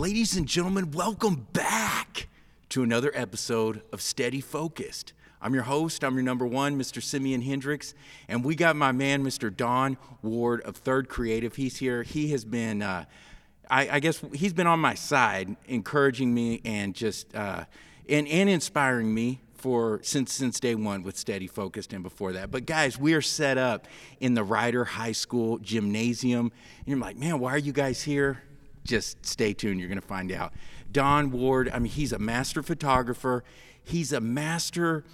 Ladies and gentlemen, welcome back to another episode of Steady Focused. I'm your host, I'm your number one, Mr. Simeon Hendrix, and we got my man, Mr. Don Ward of Third Creative. He's here. He has been, uh, I, I, guess, he's been on my side, encouraging me and just, uh, and, and inspiring me for since since day one with steady focused and before that but guys we are set up in the Rider high school gymnasium and you're like man why are you guys here just stay tuned you're going to find out don ward i mean he's a master photographer he's a master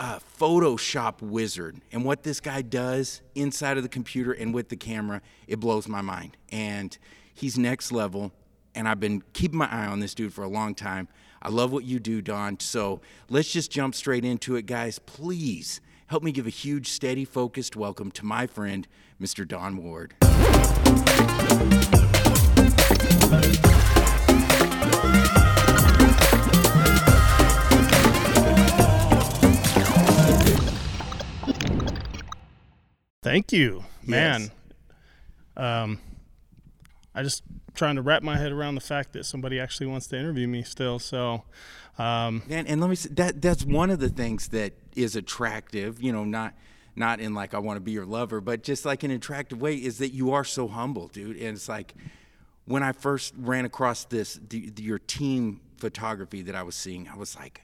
uh, Photoshop wizard. And what this guy does inside of the computer and with the camera, it blows my mind. And he's next level. And I've been keeping my eye on this dude for a long time. I love what you do, Don. So let's just jump straight into it, guys. Please help me give a huge, steady, focused welcome to my friend, Mr. Don Ward. Thank you, man. Yes. Um, I just trying to wrap my head around the fact that somebody actually wants to interview me still. So, um, and, and let me say that that's one of the things that is attractive. You know, not not in like I want to be your lover, but just like an attractive way is that you are so humble, dude. And it's like when I first ran across this the, the, your team photography that I was seeing, I was like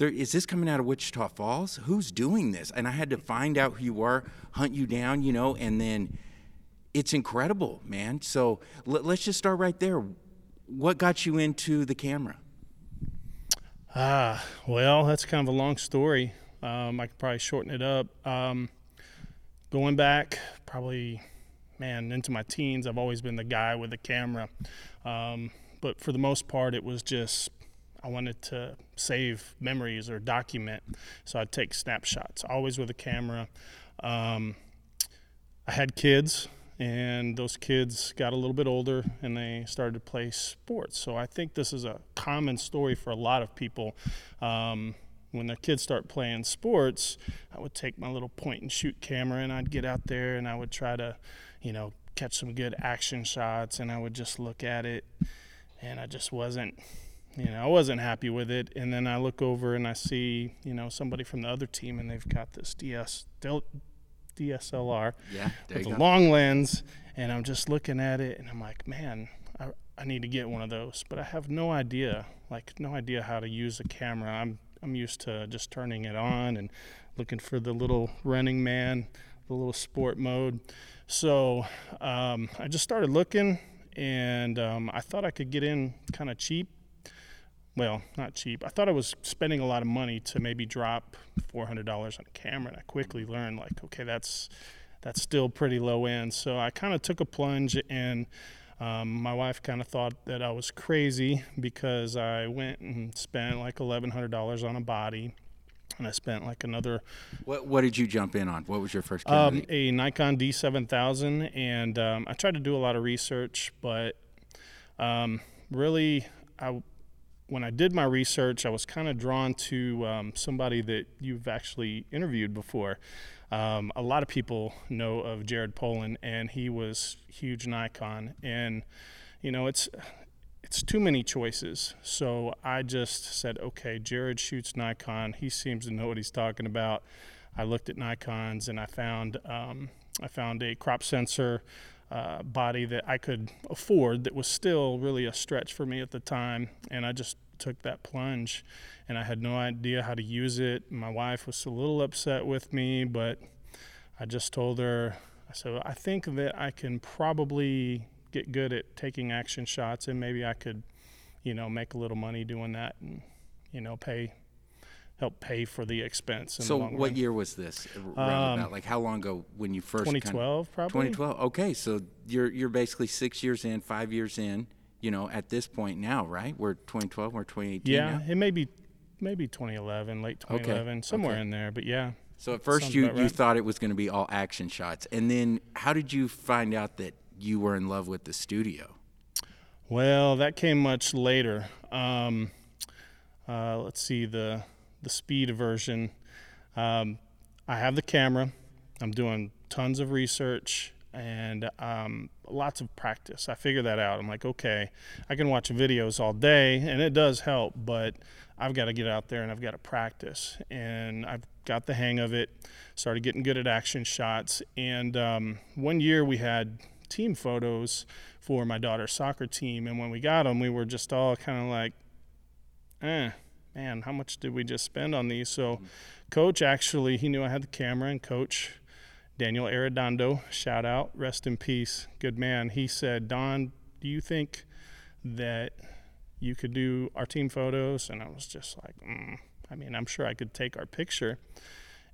is this coming out of Wichita Falls? Who's doing this? And I had to find out who you are, hunt you down, you know, and then it's incredible, man. So let, us just start right there. What got you into the camera? Ah, well, that's kind of a long story. Um, I could probably shorten it up. Um, going back, probably, man, into my teens, I've always been the guy with the camera. Um, but for the most part, it was just I wanted to save memories or document. So I'd take snapshots, always with a camera. Um, I had kids, and those kids got a little bit older and they started to play sports. So I think this is a common story for a lot of people. Um, when their kids start playing sports, I would take my little point and shoot camera and I'd get out there and I would try to, you know, catch some good action shots and I would just look at it and I just wasn't you know, I wasn't happy with it. And then I look over and I see, you know, somebody from the other team and they've got this DS DSLR yeah, with a long lens, and I'm just looking at it and I'm like, man, I, I need to get one of those, but I have no idea, like no idea how to use a camera. I'm I'm used to just turning it on and looking for the little running man, the little sport mode. So um, I just started looking, and um, I thought I could get in kind of cheap well, not cheap. I thought I was spending a lot of money to maybe drop four hundred dollars on a camera, and I quickly learned like, okay, that's that's still pretty low end. So I kind of took a plunge, and um, my wife kind of thought that I was crazy because I went and spent like eleven hundred dollars on a body, and I spent like another. What What did you jump in on? What was your first camera? Um, a Nikon D7000, and um, I tried to do a lot of research, but um, really I when I did my research, I was kind of drawn to um, somebody that you've actually interviewed before. Um, a lot of people know of Jared Polin, and he was huge Nikon. And you know, it's it's too many choices. So I just said, okay, Jared shoots Nikon. He seems to know what he's talking about. I looked at Nikon's and I found um, I found a crop sensor uh, body that I could afford that was still really a stretch for me at the time. And I just took that plunge and I had no idea how to use it. My wife was a little upset with me, but I just told her, I said, I think that I can probably get good at taking action shots and maybe I could, you know, make a little money doing that and, you know, pay help pay for the expense. so, what run. year was this? Um, like how long ago when you first? 2012, kind of, probably. 2012. Okay, so you're you're basically six years in, five years in. You know, at this point now, right? We're 2012, we're 2018. Yeah, now? it may be maybe 2011, late 2011, okay. somewhere okay. in there. But yeah. So at first you, right. you thought it was going to be all action shots, and then how did you find out that you were in love with the studio? Well, that came much later. Um, uh, let's see the the speed version. Um, I have the camera. I'm doing tons of research, and um, lots of practice. I figured that out. I'm like, okay, I can watch videos all day, and it does help, but I've got to get out there and I've got to practice. And I've got the hang of it, started getting good at action shots. And um, one year we had team photos for my daughter's soccer team, and when we got them, we were just all kind of like, eh, man, how much did we just spend on these? So, coach actually, he knew I had the camera, and coach Daniel Arredondo, shout out, rest in peace, good man. He said, Don, do you think that you could do our team photos? And I was just like, mm, I mean, I'm sure I could take our picture.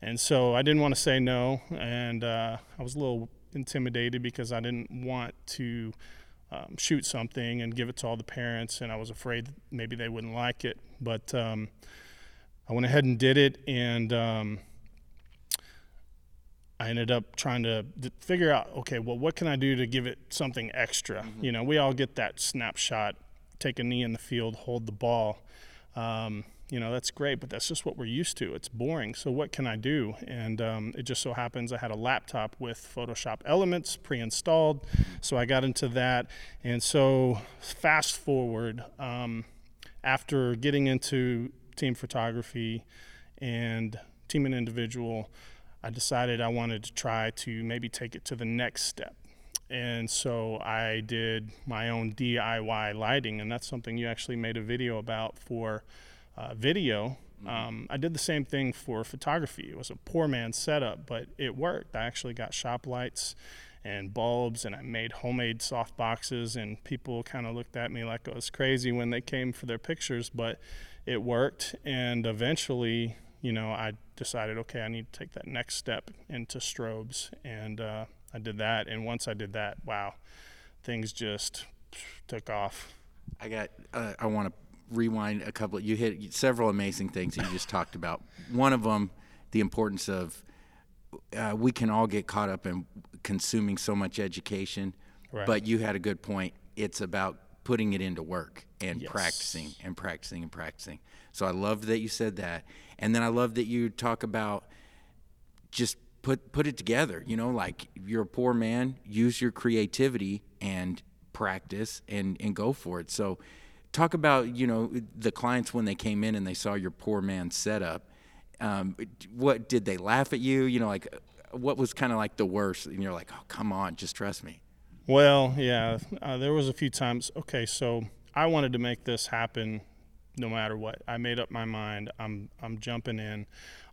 And so I didn't want to say no, and uh, I was a little intimidated because I didn't want to um, shoot something and give it to all the parents, and I was afraid maybe they wouldn't like it. But um, I went ahead and did it, and um, I ended up trying to figure out, okay, well, what can I do to give it something extra? Mm-hmm. You know, we all get that snapshot, take a knee in the field, hold the ball. Um, you know that's great but that's just what we're used to. It's boring so what can i do? And um, it just so happens i had a laptop with photoshop elements pre-installed so i got into that. And so fast forward um, after getting into team photography and team and individual i decided i wanted to try to maybe take it to the next step. And so i did my own diy lighting and that's something you actually made a video about for uh, video. Mm-hmm. Um, I did the same thing for photography. It was a poor man's setup, but it worked. I actually got shop lights and bulbs, and I made homemade soft boxes, and people kind of looked at me like I was crazy when they came for their pictures, but it worked. And eventually, you know, I decided, okay, I need to take that next step into strobes, and uh, I did that. And once I did that, wow, things just took off. I got. Uh, I want to rewind a couple. You hit several amazing things that you just talked about. One of them, the importance of uh, we can all get caught up in consuming so much education, right. but you had a good point. It's about putting it into work and yes. practicing and practicing and practicing. So I love that you said that, and then I love that you talk about just put put it together. You know, like you're a poor man, use your creativity and practice and and go for it. So talk about you know the clients when they came in and they saw your poor man setup. Um, what did they laugh at you? You know, like what was kind of like the worst? And you're like, oh come on, just trust me. Well, yeah, uh, there was a few times. Okay, so I wanted to make this happen no matter what. I made up my mind. I'm I'm jumping in.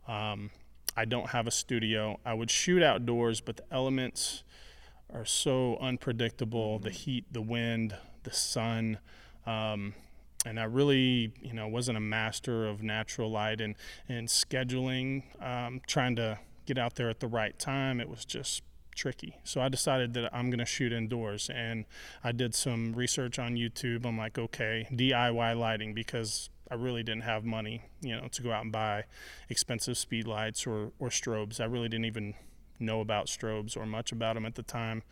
Um, I don't have a studio. I would shoot outdoors, but the elements are so unpredictable. Mm-hmm. The heat, the wind, the sun. Um, and I really, you know, wasn't a master of natural light and, and scheduling, um, trying to get out there at the right time. It was just tricky. So I decided that I'm going to shoot indoors and I did some research on YouTube. I'm like, okay, DIY lighting because I really didn't have money, you know, to go out and buy expensive speed lights or, or strobes. I really didn't even know about strobes or much about them at the time.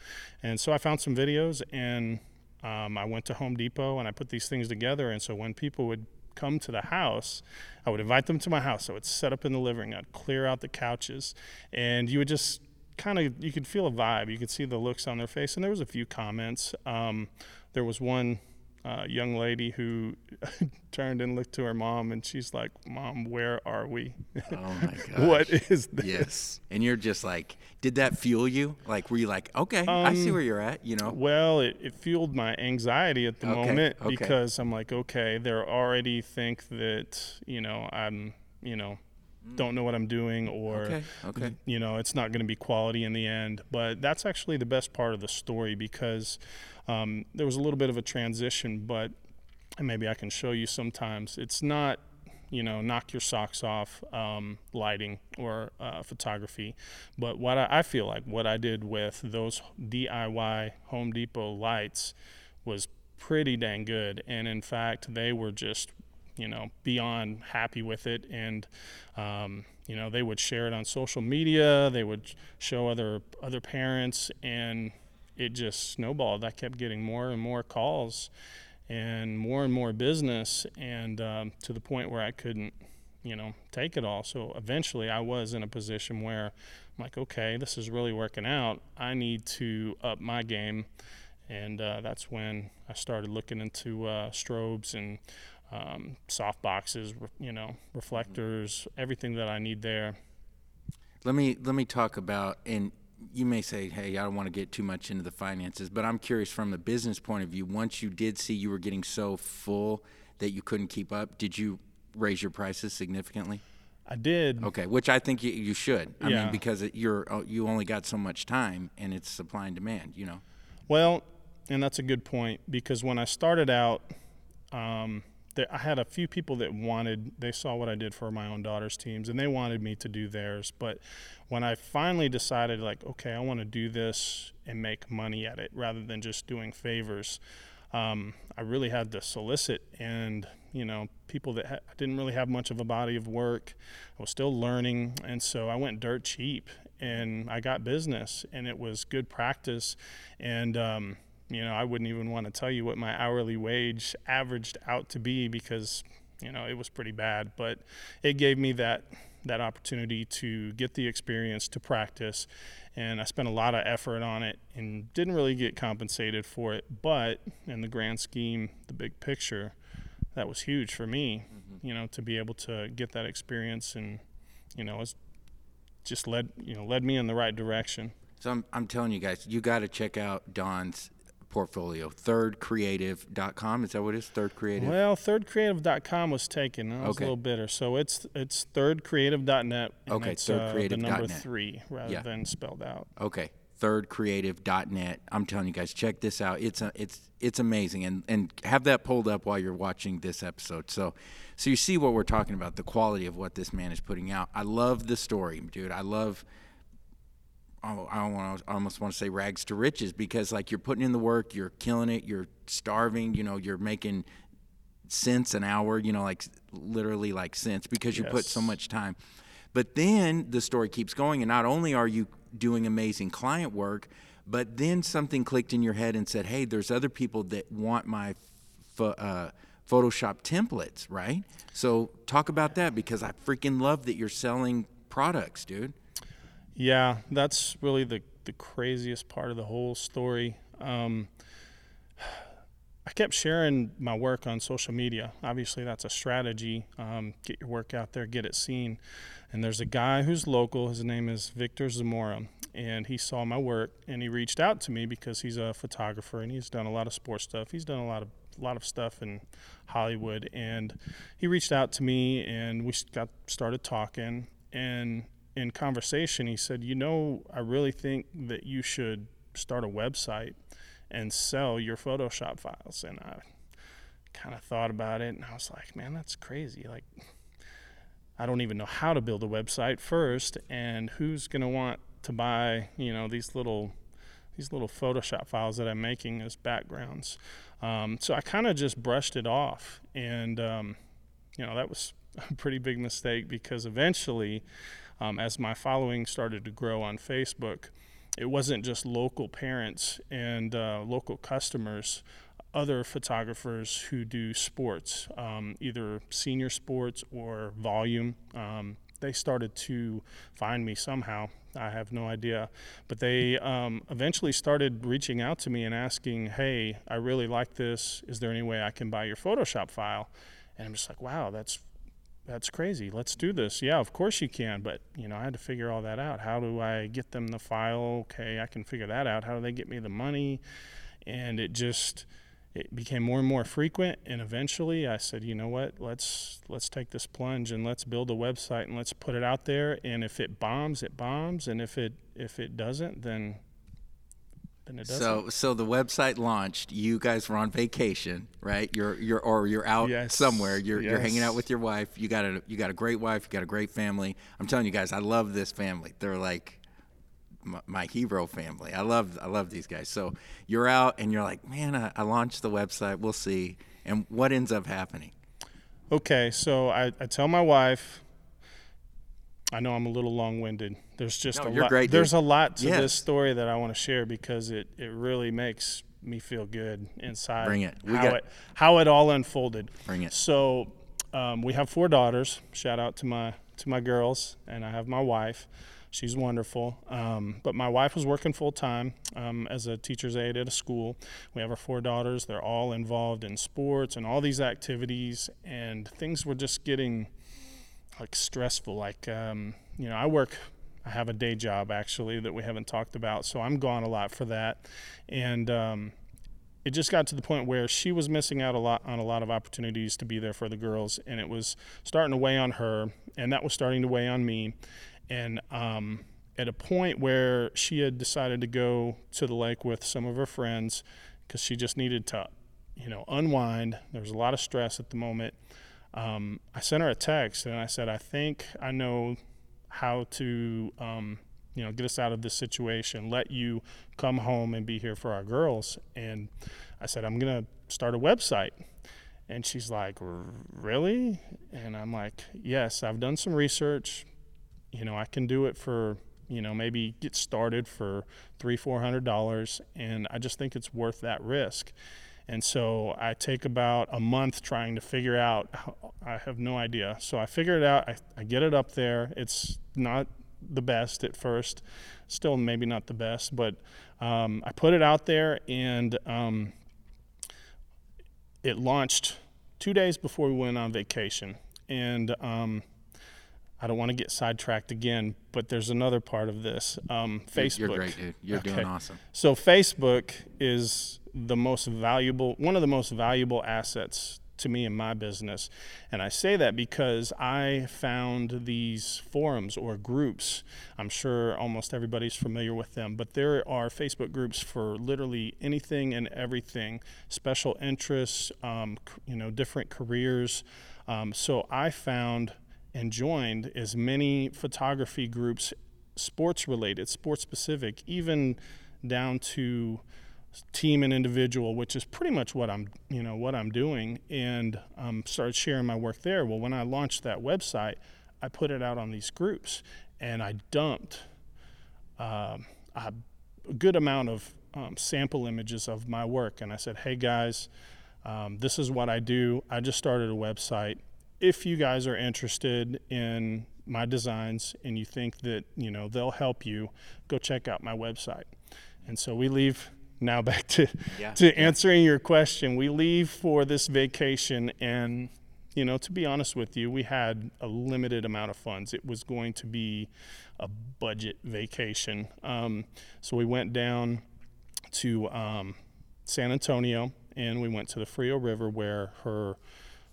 And so I found some videos and um, I went to Home Depot and I put these things together. And so when people would come to the house, I would invite them to my house. I would set up in the living room, I'd clear out the couches, and you would just kind of you could feel a vibe. You could see the looks on their face, and there was a few comments. Um, there was one uh, young lady who turned and looked to her mom, and she's like, "Mom, where are we? Oh my god, what is this?" Yes, and you're just like, did that fuel you? Like, were you like, okay, um, I see where you're at? You know? Well, it, it fueled my anxiety at the okay, moment okay. because I'm like, okay, they already think that you know I'm, you know, don't know what I'm doing or okay, okay. you know it's not going to be quality in the end but that's actually the best part of the story because um, there was a little bit of a transition, but maybe I can show you sometimes. It's not, you know, knock your socks off um, lighting or uh, photography, but what I, I feel like what I did with those DIY Home Depot lights was pretty dang good. And in fact, they were just, you know, beyond happy with it. And, um, you know, they would share it on social media. They would show other other parents, and it just snowballed. I kept getting more and more calls and more and more business, and um, to the point where I couldn't, you know, take it all. So eventually I was in a position where I'm like, okay, this is really working out. I need to up my game. And uh, that's when I started looking into uh, strobes and um, soft boxes, you know, reflectors, everything that I need there. Let me let me talk about and you may say, "Hey, I don't want to get too much into the finances," but I'm curious from the business point of view. Once you did see you were getting so full that you couldn't keep up, did you raise your prices significantly? I did. Okay, which I think you, you should. I Yeah. mean, because it, you're uh, you only got so much time, and it's supply and demand. You know. Well, and that's a good point because when I started out, um, I had a few people that wanted, they saw what I did for my own daughter's teams and they wanted me to do theirs. But when I finally decided, like, okay, I want to do this and make money at it rather than just doing favors, um, I really had to solicit and, you know, people that ha- didn't really have much of a body of work. I was still learning. And so I went dirt cheap and I got business and it was good practice. And, um, you know, I wouldn't even want to tell you what my hourly wage averaged out to be because, you know, it was pretty bad. But it gave me that that opportunity to get the experience to practice, and I spent a lot of effort on it and didn't really get compensated for it. But in the grand scheme, the big picture, that was huge for me. Mm-hmm. You know, to be able to get that experience and, you know, it's just led you know led me in the right direction. So I'm I'm telling you guys, you got to check out Don's portfolio. Thirdcreative.com. Is that what it is? Third Creative. Well, thirdcreative.com was taken. I was Okay. a little bitter. So it's it's thirdcreative.net. Okay, it's, uh, the number three rather Yeah. than spelled out. Okay, thirdcreative.net. I'm telling you guys, check this out. It's a, it's it's amazing, and and have that pulled up while you're watching this episode. So, so you see what we're talking about, the quality of what this man is putting out. I love the story, dude. I love. I don't want. I almost want to say rags to riches because like you're putting in the work, you're killing it, you're starving. You know, you're making cents an hour. You know, like literally like cents because you put so much time. But then the story keeps going, and not only are you doing amazing client work, but then something clicked in your head and said, "Hey, there's other people that want my uh, Photoshop templates, right?" So talk about that because I freaking love that you're selling products, dude. Yeah, that's really the the craziest part of the whole story. Um, I kept sharing my work on social media. Obviously, that's a strategy. Um, get your work out there, get it seen. And there's a guy who's local. His name is Victor Zamora, and he saw my work and he reached out to me because he's a photographer and he's done a lot of sports stuff. He's done a lot of a lot of stuff in Hollywood, and he reached out to me and we got started talking. And in conversation, he said, "You know, I really think that you should start a website and sell your Photoshop files." And I kind of thought about it, and I was like, "Man, that's crazy! Like, I don't even know how to build a website first, and who's gonna want to buy, you know, these little." These little Photoshop files that I'm making as backgrounds, um, so I kind of just brushed it off, and um, you know that was a pretty big mistake because eventually, um, as my following started to grow on Facebook, it wasn't just local parents and uh, local customers, other photographers who do sports, um, either senior sports or volume. Um, they started to find me somehow. I have no idea. But they um, eventually started reaching out to me and asking, hey, I really like this. Is there any way I can buy your Photoshop file? And I'm just like, wow, that's that's crazy. Let's do this. Yeah, of course you can. But, you know, I had to figure all that out. How do I get them the file? Okay, I can figure that out. How do they get me the money? And it just it became more and more frequent and eventually I said, you know what, let's let's take this plunge and let's build a website and let's put it out there and if it bombs, it bombs and if it if it doesn't then then it doesn't. So, so the website launched. You guys were on vacation, right? You're, you're, or you're out Yes. somewhere. You're, you're hanging out with your wife. You got a, you got a great wife. You got a great family. I'm telling you guys, I love this family. They're like my, my hero family. I love, I love these guys. So you're out and you're like, man, I, I launched the website. We'll see. And what ends up happening? Okay, so I, I tell my wife. I know I'm a little long-winded. There's just No, a lot. great. There's a lot to Yes. this story that I want to share because it, it really makes me feel good inside. Bring it. We how got- it how it all unfolded. Bring it. So, um, we have four daughters. Shout out to my to my girls, and I have my wife. She's wonderful. Um, but my wife was working full time um, as a teacher's aide at a school. We have our four daughters. They're all involved in sports and all these activities, and things were just getting like stressful. Like um, you know, I work. I have a day job actually that we haven't talked about, so I'm gone a lot for that, and um, it just got to the point where she was missing out a lot on a lot of opportunities to be there for the girls, and it was starting to weigh on her, and that was starting to weigh on me, and um, at a point where she had decided to go to the lake with some of her friends because she just needed to, you know, unwind. There was a lot of stress at the moment. Um, I sent her a text and I said, I think I know how to um, you know, get us out of this situation, let you come home and be here for our girls. And I said, I'm going to start a website. And she's like, Really? And I'm like, Yes, I've done some research. You know, I can do it for, you know, maybe get started for three, four hundred dollars. And I just think it's worth that risk. And so I take about a month trying to figure out, I have no idea. So I figure it out, I, I get it up there. It's not the best at first, still maybe not the best, but um, I put it out there and um, it launched two days before we went on vacation. And um, I don't want to get sidetracked again, but there's another part of this. Um, Facebook. You're great, dude. You're okay. doing awesome. So Facebook is the most valuable, one of the most valuable assets to me in my business. And I say that because I found these forums or groups. I'm sure almost everybody's familiar with them, but there are Facebook groups for literally anything and everything, special interests, um, you know, different careers. Um, so I found and joined as many photography groups, sports related, sports specific, even down to team and individual, which is pretty much what I'm, you know, what I'm doing, and um, started sharing my work there. Well, when I launched that website, I put it out on these groups, and I dumped uh, a good amount of um, sample images of my work, and I said, "Hey guys, um, this is what I do. I just started a website. If you guys are interested in my designs and you think that you know they'll help you, go check out my website." And so we leave now back to yeah, to answering your question. We leave for this vacation and you know, to be honest with you, we had a limited amount of funds. It was going to be a budget vacation. Um, so we went down to um, San Antonio and we went to the Frio River where her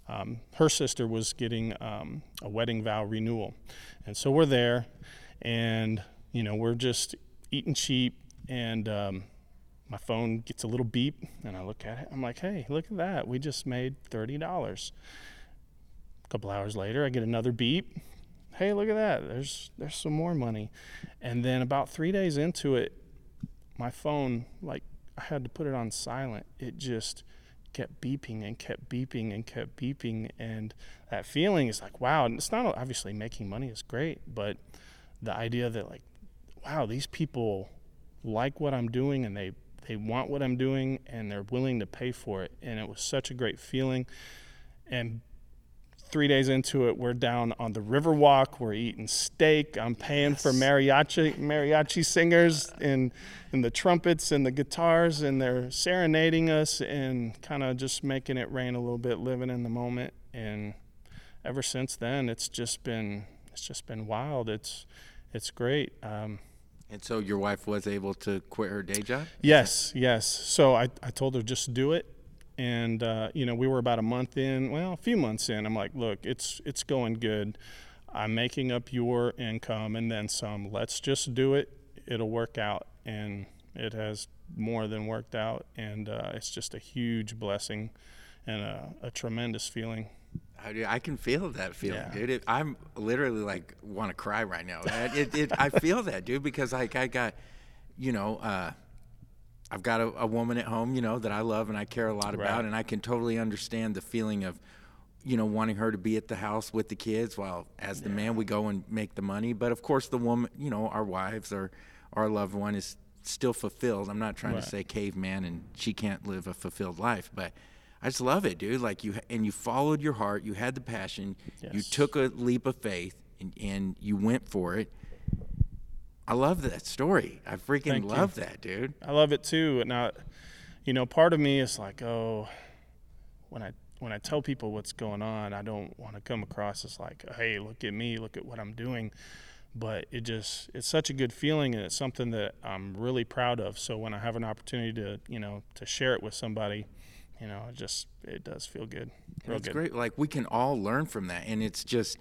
um, her sister was getting um, a wedding vow renewal. And so we're there and, you know, we're just eating cheap and um, my phone gets a little beep and I look at it. I'm like, hey, look at that. We just made $30. A couple hours later, I get another beep. Hey, look at that. There's there's some more money. And then about 3 days into it, my phone like I had to put it on silent. It just kept beeping and kept beeping and kept beeping and that feeling is like wow, and it's not obviously making money is great, but the idea that like wow, these people like what I'm doing and they they want what I'm doing and they're willing to pay for it. And it was such a great feeling. And three days into it, we're down on the Riverwalk. We're eating steak. I'm paying yes. for mariachi mariachi singers and and the trumpets and the guitars, and they're serenading us and kind of just making it rain a little bit, living in the moment. And ever since then, it's just been it's just been wild. It's it's great. Um, and so your wife was able to quit her day job? Yes, yes. So I, I told her just do it. And uh, you know, we were about a month in, well, a few months in. I'm like, look, it's it's going good. I'm making up your income and then some. Let's just do it. It'll work out. And it has more than worked out. And uh, it's just a huge blessing and a, a tremendous feeling. I can feel that feeling, yeah. dude. It, I'm literally like want to cry right now. It, it, I feel that, dude, because like I got, you know, uh, I've got a, a, woman at home, you know, that I love and I care a lot about, right. and I can totally understand the feeling of, you know, wanting her to be at the house with the kids while, as the yeah. man, we go and make the money. But of course, the woman, you know, our wives or our loved one is still fulfilled. I'm not trying right. to say caveman and she can't live a fulfilled life, but I just love it, dude. Like you and you followed your heart. You had the passion. You took a leap of faith and, and you went for it. I love that story. I freaking Thank you. love that, dude. I love it too. And I, you know, part of me is like, oh, when I when I tell people what's going on, I don't want to come across as like, hey, look at me, look at what I'm doing. But it just it's such a good feeling, and it's something that I'm really proud of. So when I have an opportunity to, you know, to share it with somebody, you know, it just it does feel good, real That's good. great. Like we can all learn from that, and it's just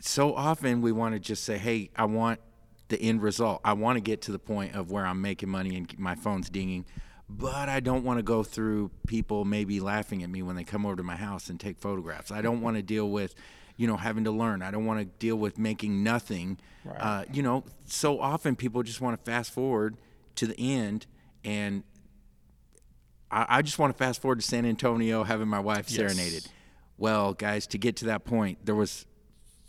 so often we want to just say, "Hey, I want the end result. I want to get to the point of where I'm making money and my phone's dinging." But I don't want to go through people maybe laughing at me when they come over to my house and take photographs. I don't want to deal with, you know, having to learn. I don't want to deal with making nothing. Right. Uh, you know, so often people just want to fast forward to the end and I, I just want to fast forward to San Antonio having my wife Yes. serenaded. Well, guys, to get to that point, there was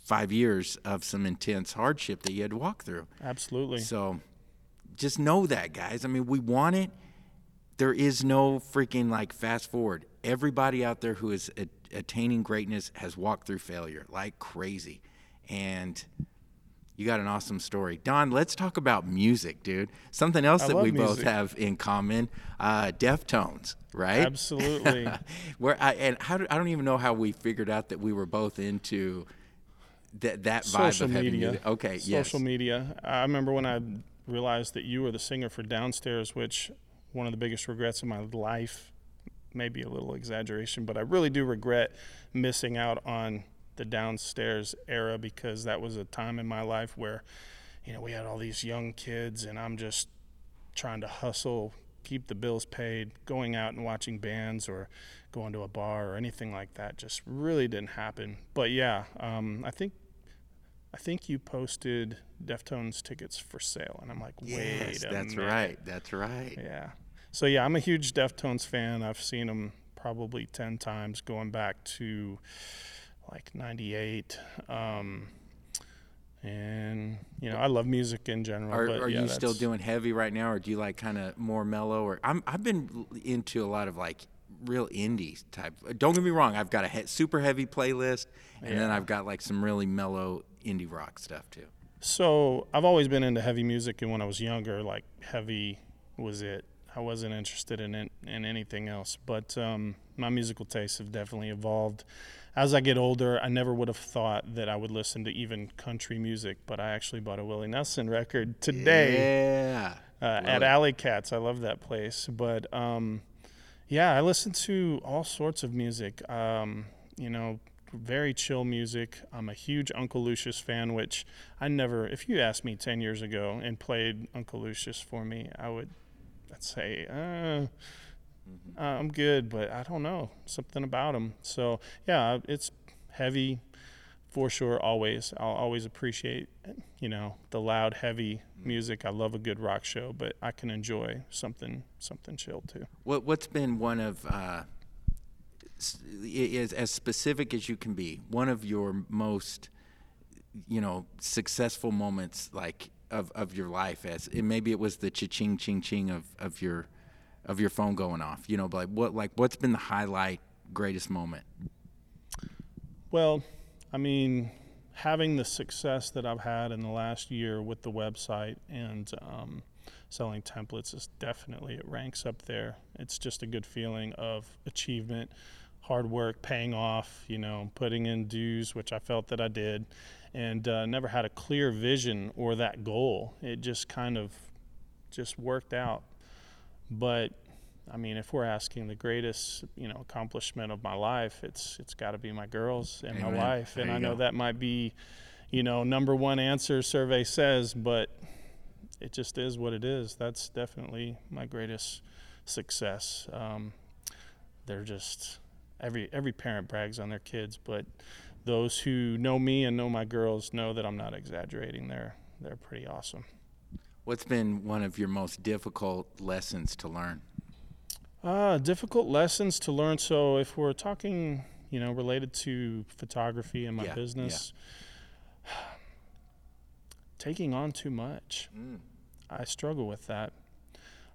five years of some intense hardship that you had to walk through. Absolutely. So just know that, guys. I mean, we want it. There is no freaking like fast forward. Everybody out there who is a- attaining greatness has walked through failure like crazy. And you got an awesome story. Don, let's talk about music, dude. Something else I that we both have in common uh, Deftones, right? Absolutely. Where I, and how do, I don't even know how we figured out that we were both into that that vibe social of heavy media. music. Okay, yes. Social media. I remember when I realized that you were the singer for Downstairs, which one of the biggest regrets of my life, maybe a little exaggeration, but I really do regret missing out on the Downstairs era because that was a time in my life where, you know, we had all these young kids and I'm just trying to hustle, keep the bills paid, going out and watching bands or going to a bar or anything like that just really didn't happen. But yeah, um, I think I think you posted Deftones tickets for sale, and I'm like, wait Yes, that's minute. right. That's right. Yeah. So yeah, I'm a huge Deftones fan. I've seen them probably ten times, going back to like '98. Um, and you know, I love music in general. Are, but are yeah, you still doing heavy right now, or do you like kind of more mellow? Or I'm I've been into a lot of like real indie type. Don't get me wrong, I've got a he- super heavy playlist, and then I've got like some really mellow indie rock stuff too. So I've always been into heavy music, and when I was younger, like heavy was it. I wasn't interested in it, in anything else. But um, my musical tastes have definitely evolved. As I get older, I never would have thought that I would listen to even country music, but I actually bought a Willie Nelson record today Yeah. uh, at Alley Cats. I love that place. But um, yeah, I listen to all sorts of music. Um, you know, very chill music. I'm a huge Uncle Lucius fan, which I never. If you asked me ten years ago and played Uncle Lucius for me, I would. I'd say, uh, uh, I'm good, but I don't know something about him. So yeah, it's heavy for sure. Always, I'll always appreciate you know the loud, heavy music. I love a good rock show, but I can enjoy something something chill too. What what's been one of uh, is as specific as you can be? One of your most you know successful moments like of, of your life as maybe it was the cha-ching ching ching of, of your of your phone going off you know like what like what's been the highlight greatest moment Well, I mean, having the success that I've had in the last year with the website and um, selling templates is definitely it ranks up there. It's just a good feeling of achievement, hard work paying off. You know, putting in dues, which I felt that I did, and uh, never had a clear vision or that goal. It just kind of just worked out. But I mean, if we're asking the greatest, you know, accomplishment of my life, it's it's got to be my girls and Amen. my wife. And I know go. that might be, you know, number one answer survey says, but it just is what it is. That's definitely my greatest success. Um, they're just every every parent brags on their kids, but those who know me and know my girls know that I'm not exaggerating. They're they're pretty awesome. What's been one of your most difficult lessons to learn Uh, difficult lessons to learn. So, if we're talking, you know, related to photography and my Yeah, yeah. business, taking on too much. Mm. I struggle with that.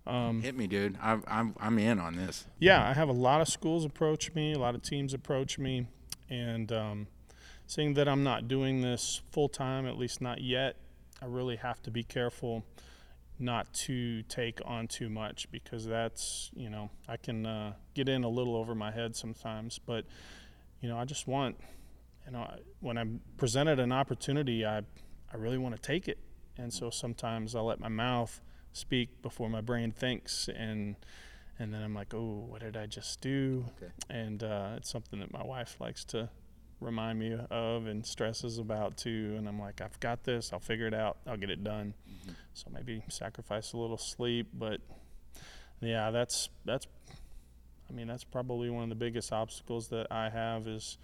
Um, Hit me, dude. I, I'm I'm in on this. yeah, I have a lot of schools approach me, a lot of teams approach me, and um, seeing that I'm not doing this full time, at least not yet, I really have to be careful not to take on too much because that's you know I can uh, get in a little over my head sometimes, but you know I just want you know when I'm presented an opportunity, I I really want to take it, and so sometimes I let my mouth speak before my brain thinks and and then I'm like, oh, what did I just do? Okay. And uh, it's something that my wife likes to remind me of and stresses about too. And I'm like, I've got this. I'll figure it out. I'll get it done. Mm-hmm. So maybe sacrifice a little sleep, but yeah, that's that's. I mean, that's probably one of the biggest obstacles that I have is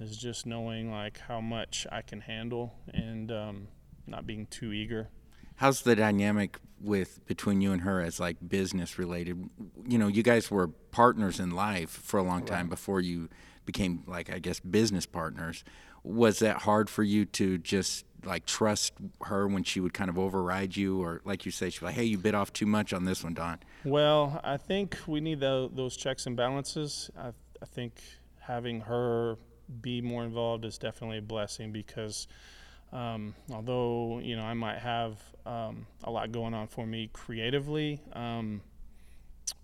is just knowing like how much I can handle and um, not being too eager. How's the dynamic with between you and her as like business related? You know, you guys were partners in life for a long time before you became like I guess business partners. Was that hard for you to just like trust her when she would kind of override you, or like you say, she's like, "Hey, you bit off too much on this one, Don." Well, I think we need tho- those checks and balances. I, I think having her be more involved is definitely a blessing because um, although you know I might have um, a lot going on for me creatively, um,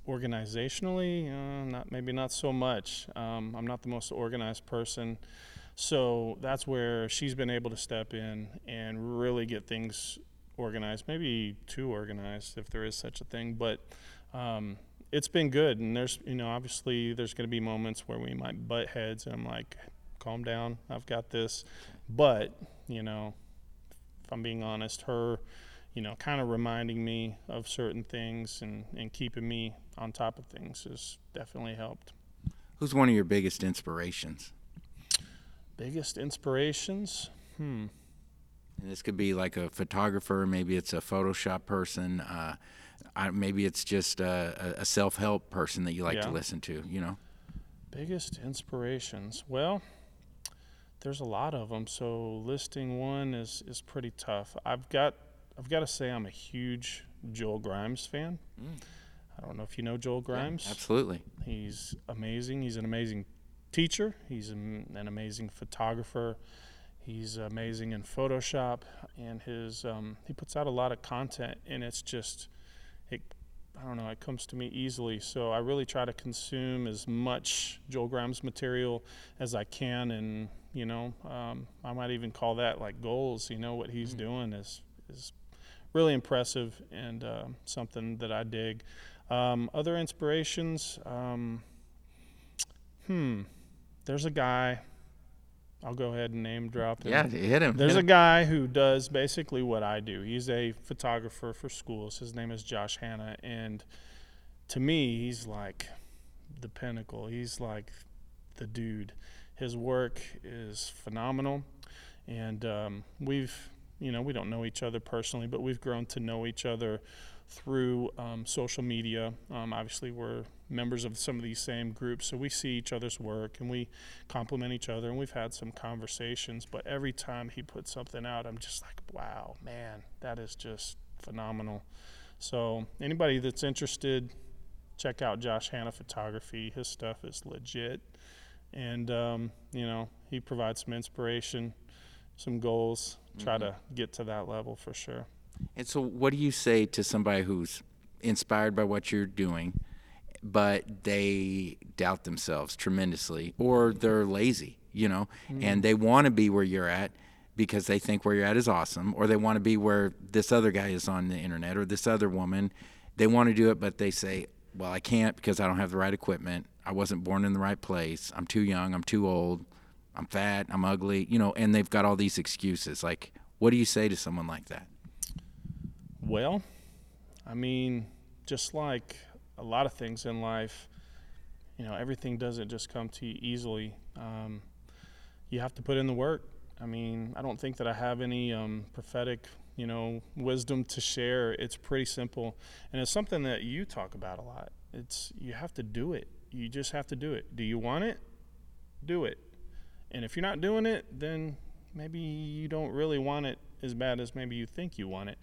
organizationally, uh, not maybe not so much. Um, I'm not the most organized person, so that's where she's been able to step in and really get things organized, maybe too organized if there is such a thing, but. Um, it's been good, and there's you know obviously there's going to be moments where we might butt heads, and I'm like, calm down, I've got this. But you know, if I'm being honest, her, you know, kind of reminding me of certain things and and keeping me on top of things has definitely helped. Who's one of your biggest inspirations? Biggest inspirations? Hmm. And this could be like a photographer, maybe it's a Photoshop person, uh, I, maybe it's just a, a self-help person that you like to listen to. You know. Biggest inspirations? Well, there's a lot of them. So listing one is is pretty tough. I've got I've got to say I'm a huge Joel Grimes fan. I don't know if you know Joel Grimes. Absolutely. He's amazing. He's an amazing teacher. He's an, an amazing photographer. He's amazing in Photoshop, and his um, he puts out a lot of content, and it's just it. I don't know. It comes to me easily, so I really try to consume as much Joel Grimes material as I can, and you know, um, I might even call that like goals. You know, what he's doing is is really impressive and uh, something that I dig. Um, other inspirations, um, hmm, there's a guy. I'll go ahead and name drop him. Yeah, hit him. There's hit a him. guy who does basically what I do. He's a photographer for schools. His name is Josh Hanna, and to me, he's like the pinnacle. He's like the dude. His work is phenomenal, and um, we've, you know, we don't know each other personally, but we've grown to know each other through um, social media. Um, obviously, we're members of some of these same groups, so we see each other's work and we compliment each other, and we've had some conversations. But every time he puts something out, I'm just like, wow, man, that is just phenomenal. So, anybody that's interested, check out Josh Hanna Photography. His stuff is legit. And, um, you know, he provides some inspiration, some goals. Try mm-hmm. to get to that level for sure. And so, what do you say to somebody who's inspired by what you're doing, but they doubt themselves tremendously, or they're lazy, you know, and mm-hmm. they want to be where you're at because they think where you're at is awesome, or they want to be where this other guy is on the internet, or this other woman. They want to do it, but they say, well, I can't because I don't have the right equipment. I wasn't born in the right place. I'm too young. I'm too old. I'm fat. I'm ugly. You know, and they've got all these excuses. Like, what do you say to someone like that? Well, I mean, just like a lot of things in life, you know, everything doesn't just come to you easily. Um, you have to put in the work. I mean, I don't think that I have any um, prophetic, you know, wisdom to share. It's pretty simple, and it's something that you talk about a lot. It's you have to do it. You just have to do it. Do you want it? Do it. And if you're not doing it, then maybe you don't really want it as bad as maybe you think you want it.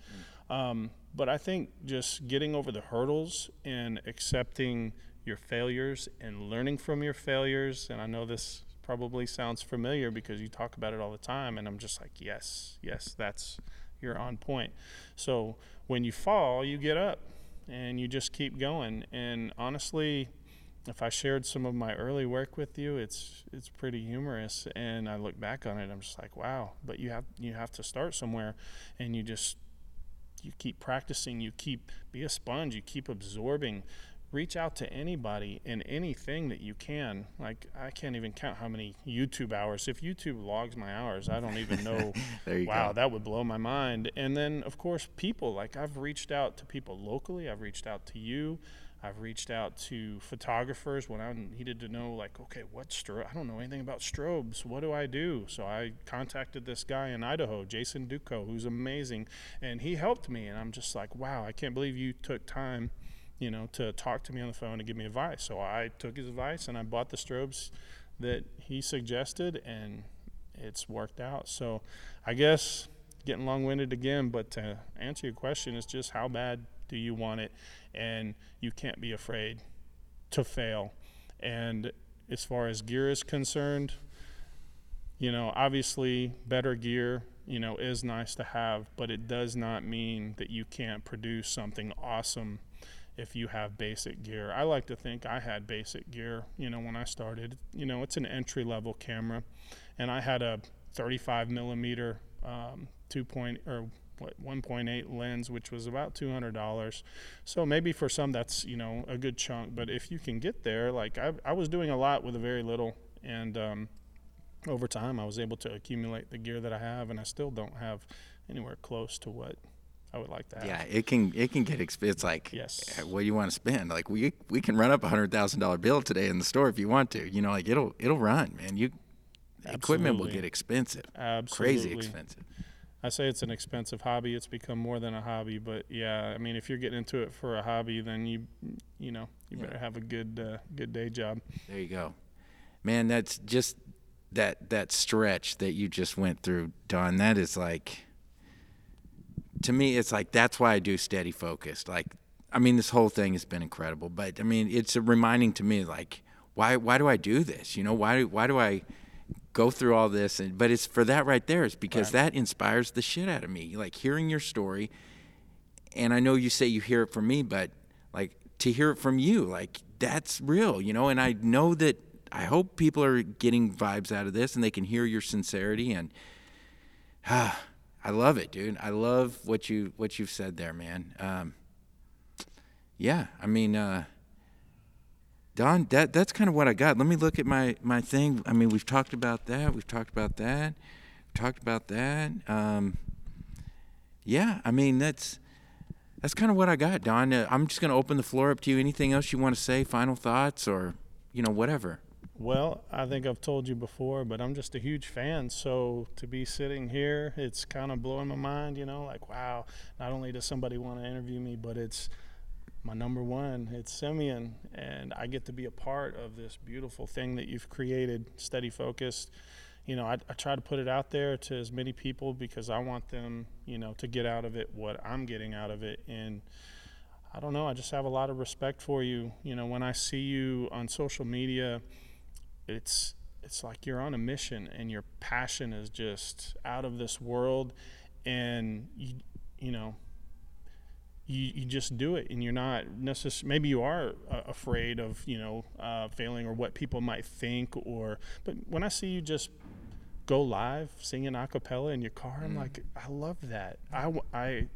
Um, but I think just getting over the hurdles and accepting your failures and learning from your failures. And I know this probably sounds familiar because you talk about it all the time. And I'm just like, yes, yes, that's, you're on point. So when you fall, you get up and you just keep going. And honestly, if I shared some of my early work with you, it's it's pretty humorous. And I look back on it, I'm just like, wow. But you have you have to start somewhere, and you just you keep practicing. You keep be a sponge. You keep absorbing. Reach out to anybody and anything that you can. Like I can't even count how many YouTube hours. If YouTube logs my hours, I don't even know. wow, go. that would blow my mind. And then of course people. Like I've reached out to people locally. I've reached out to you. I've reached out to photographers when I needed to know, like, okay, what strobe? I don't know anything about strobes. What do I do? So I contacted this guy in Idaho, Jason Duco, who's amazing, and he helped me. And I'm just like, wow, I can't believe you took time, you know, to talk to me on the phone and give me advice. So I took his advice and I bought the strobes that he suggested, and it's worked out. So I guess getting long-winded again, but to answer your question, it's just how bad do you want it? And you can't be afraid to fail. And as far as gear is concerned, you know, obviously better gear, you know, is nice to have, but it does not mean that you can't produce something awesome if you have basic gear. I like to think I had basic gear, you know, when I started. You know, it's an entry level camera, and I had a 35 millimeter um, two point or what 1.8 lens, which was about $200. So maybe for some that's you know a good chunk, but if you can get there, like I, I was doing a lot with a very little, and um, over time I was able to accumulate the gear that I have, and I still don't have anywhere close to what I would like to have. Yeah, it can it can get exp- it's like yes. what do you want to spend? Like we we can run up a hundred thousand dollar bill today in the store if you want to. You know, like it'll it'll run, man. You Absolutely. equipment will get expensive, Absolutely. crazy expensive. I say it's an expensive hobby. It's become more than a hobby, but yeah, I mean, if you're getting into it for a hobby, then you, you know, you yeah. better have a good, uh, good day job. There you go, man. That's just that that stretch that you just went through, Don. That is like, to me, it's like that's why I do steady focused. Like, I mean, this whole thing has been incredible, but I mean, it's a reminding to me, like, why why do I do this? You know, why why do I go through all this and but it's for that right there is because right. that inspires the shit out of me like hearing your story. And i know you say you hear it from me but like to hear it from you like that's real you know? And i know that i hope people are getting vibes out of this and they can hear your sincerity and ah, i love it dude. I love what you what you've said there man. Um, yeah i mean uh, Don, that that's kind of what I got. Let me look at my my thing. I mean, we've talked about that. We've talked about that. We've talked about that. Um, yeah, I mean that's that's kind of what I got, Don. Uh, I'm just going to open the floor up to you. Anything else you want to say? Final thoughts, or you know, whatever. Well, I think I've told you before, but I'm just a huge fan. So to be sitting here, it's kind of blowing my mind. You know, like wow, not only does somebody want to interview me, but it's my number one. It's Simeon, and I get to be a part of this beautiful thing that you've created, Steady Focused. You know, I, I, try to put it out there to as many people because I want them, you know, to get out of it what I'm getting out of it. And I don't know, I just have a lot of respect for you. You know, when I see you on social media, it's it's like you're on a mission and your passion is just out of this world and you you know you, you just do it and you're not necessarily maybe you are uh, afraid of you know uh, failing or what people might think or but when i see you just go live singing a cappella in your car i'm mm. like i love that i i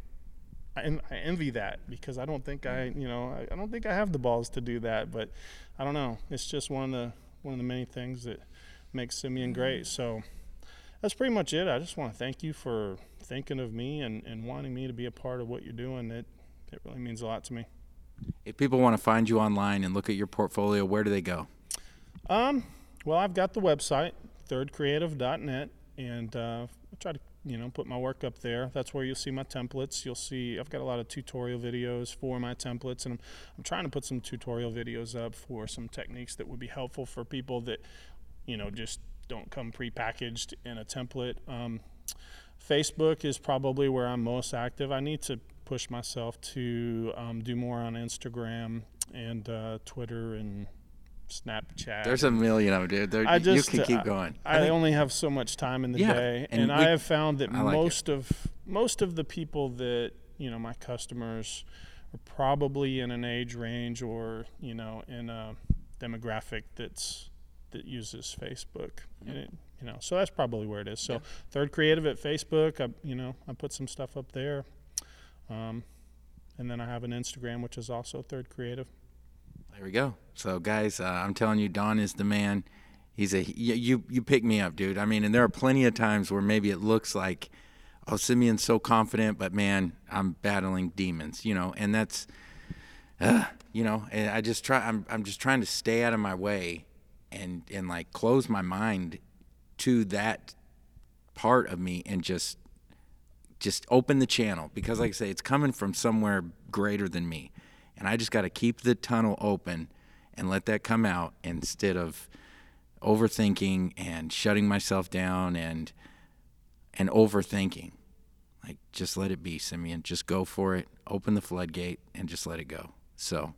I, envy that because I don't think I, you know, I, I don't think I have the balls to do that. But I don't know. It's just one of the one of the many things that makes Simeon great. Mm. So that's pretty much it. I just want to thank you for thinking of me and, and wanting me to be a part of what you're doing. It it really means a lot to me. If people want to find you online and look at your portfolio, where do they go? Um, well, I've got the website, thirdcreative.net, and uh, I try to you know put my work up there. That's where you'll see my templates. You'll see I've got a lot of tutorial videos for my templates, and I'm, I'm trying to put some tutorial videos up for some techniques that would be helpful for people that you know just don't come prepackaged in a template. Um, Facebook is probably where I'm most active. I need to push myself to um, do more on Instagram and uh, Twitter and Snapchat. There's a million of them, dude. There, I just you can keep going. I, think- only have so much time in the Yeah, day, and and, we- I have found that I like it. most of most of the people that you know my customers are probably in an age range or you know in a demographic that's that uses Facebook, Mm-hmm. and it, you know so that's probably where it is. So Third Creative at Facebook, I you know I put some stuff up there, um, and then I have an Instagram which is also Third Creative. There we go. So, guys, uh, I'm telling you, Don is the man. He's a you, you. Pick me up, dude. I mean, and there are plenty of times where maybe it looks like, oh, Simeon's so confident, but man, I'm battling demons, you know. And that's, uh, you know, and I just try. I'm I'm just trying to stay out of my way, and and like close my mind to that part of me, and just just open the channel because like I say, it's coming from somewhere greater than me. And I just got to keep the tunnel open and let that come out instead of overthinking and shutting myself down and and overthinking. Like just let it be, Simeon. Just go for it. Open the floodgate and just let it go. So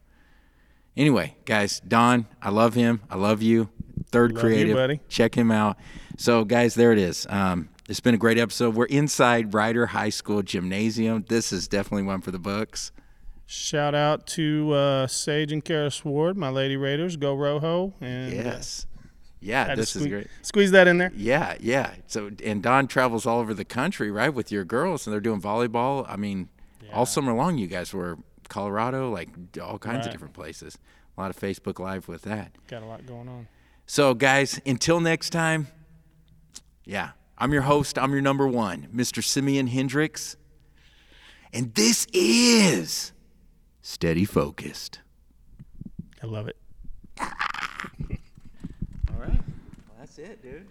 anyway, guys, Don, I love him. I love you. Third Love you, Creative. buddy. Check him out. So, guys, there it is. Um, it's been a great episode. We're inside Ryder High School Gymnasium. This is definitely one for the books. Shout out to uh, Sage and Karis Ward, my Lady Raiders. Go Rojo! And uh, Yes. Yeah, this is great. Squeeze that in there. Yeah, yeah. So and Don travels all over the country, right, with your girls, and they're doing volleyball. I mean, all summer long, you guys were Colorado, like all kinds of different places. A lot of Facebook Live with that. Got a lot going on. So, guys, until next time, yeah, I'm your host. I'm your number one, Mr. Simeon Hendrix, and this is Steady Focused. I love it. All right, well, that's it, dude.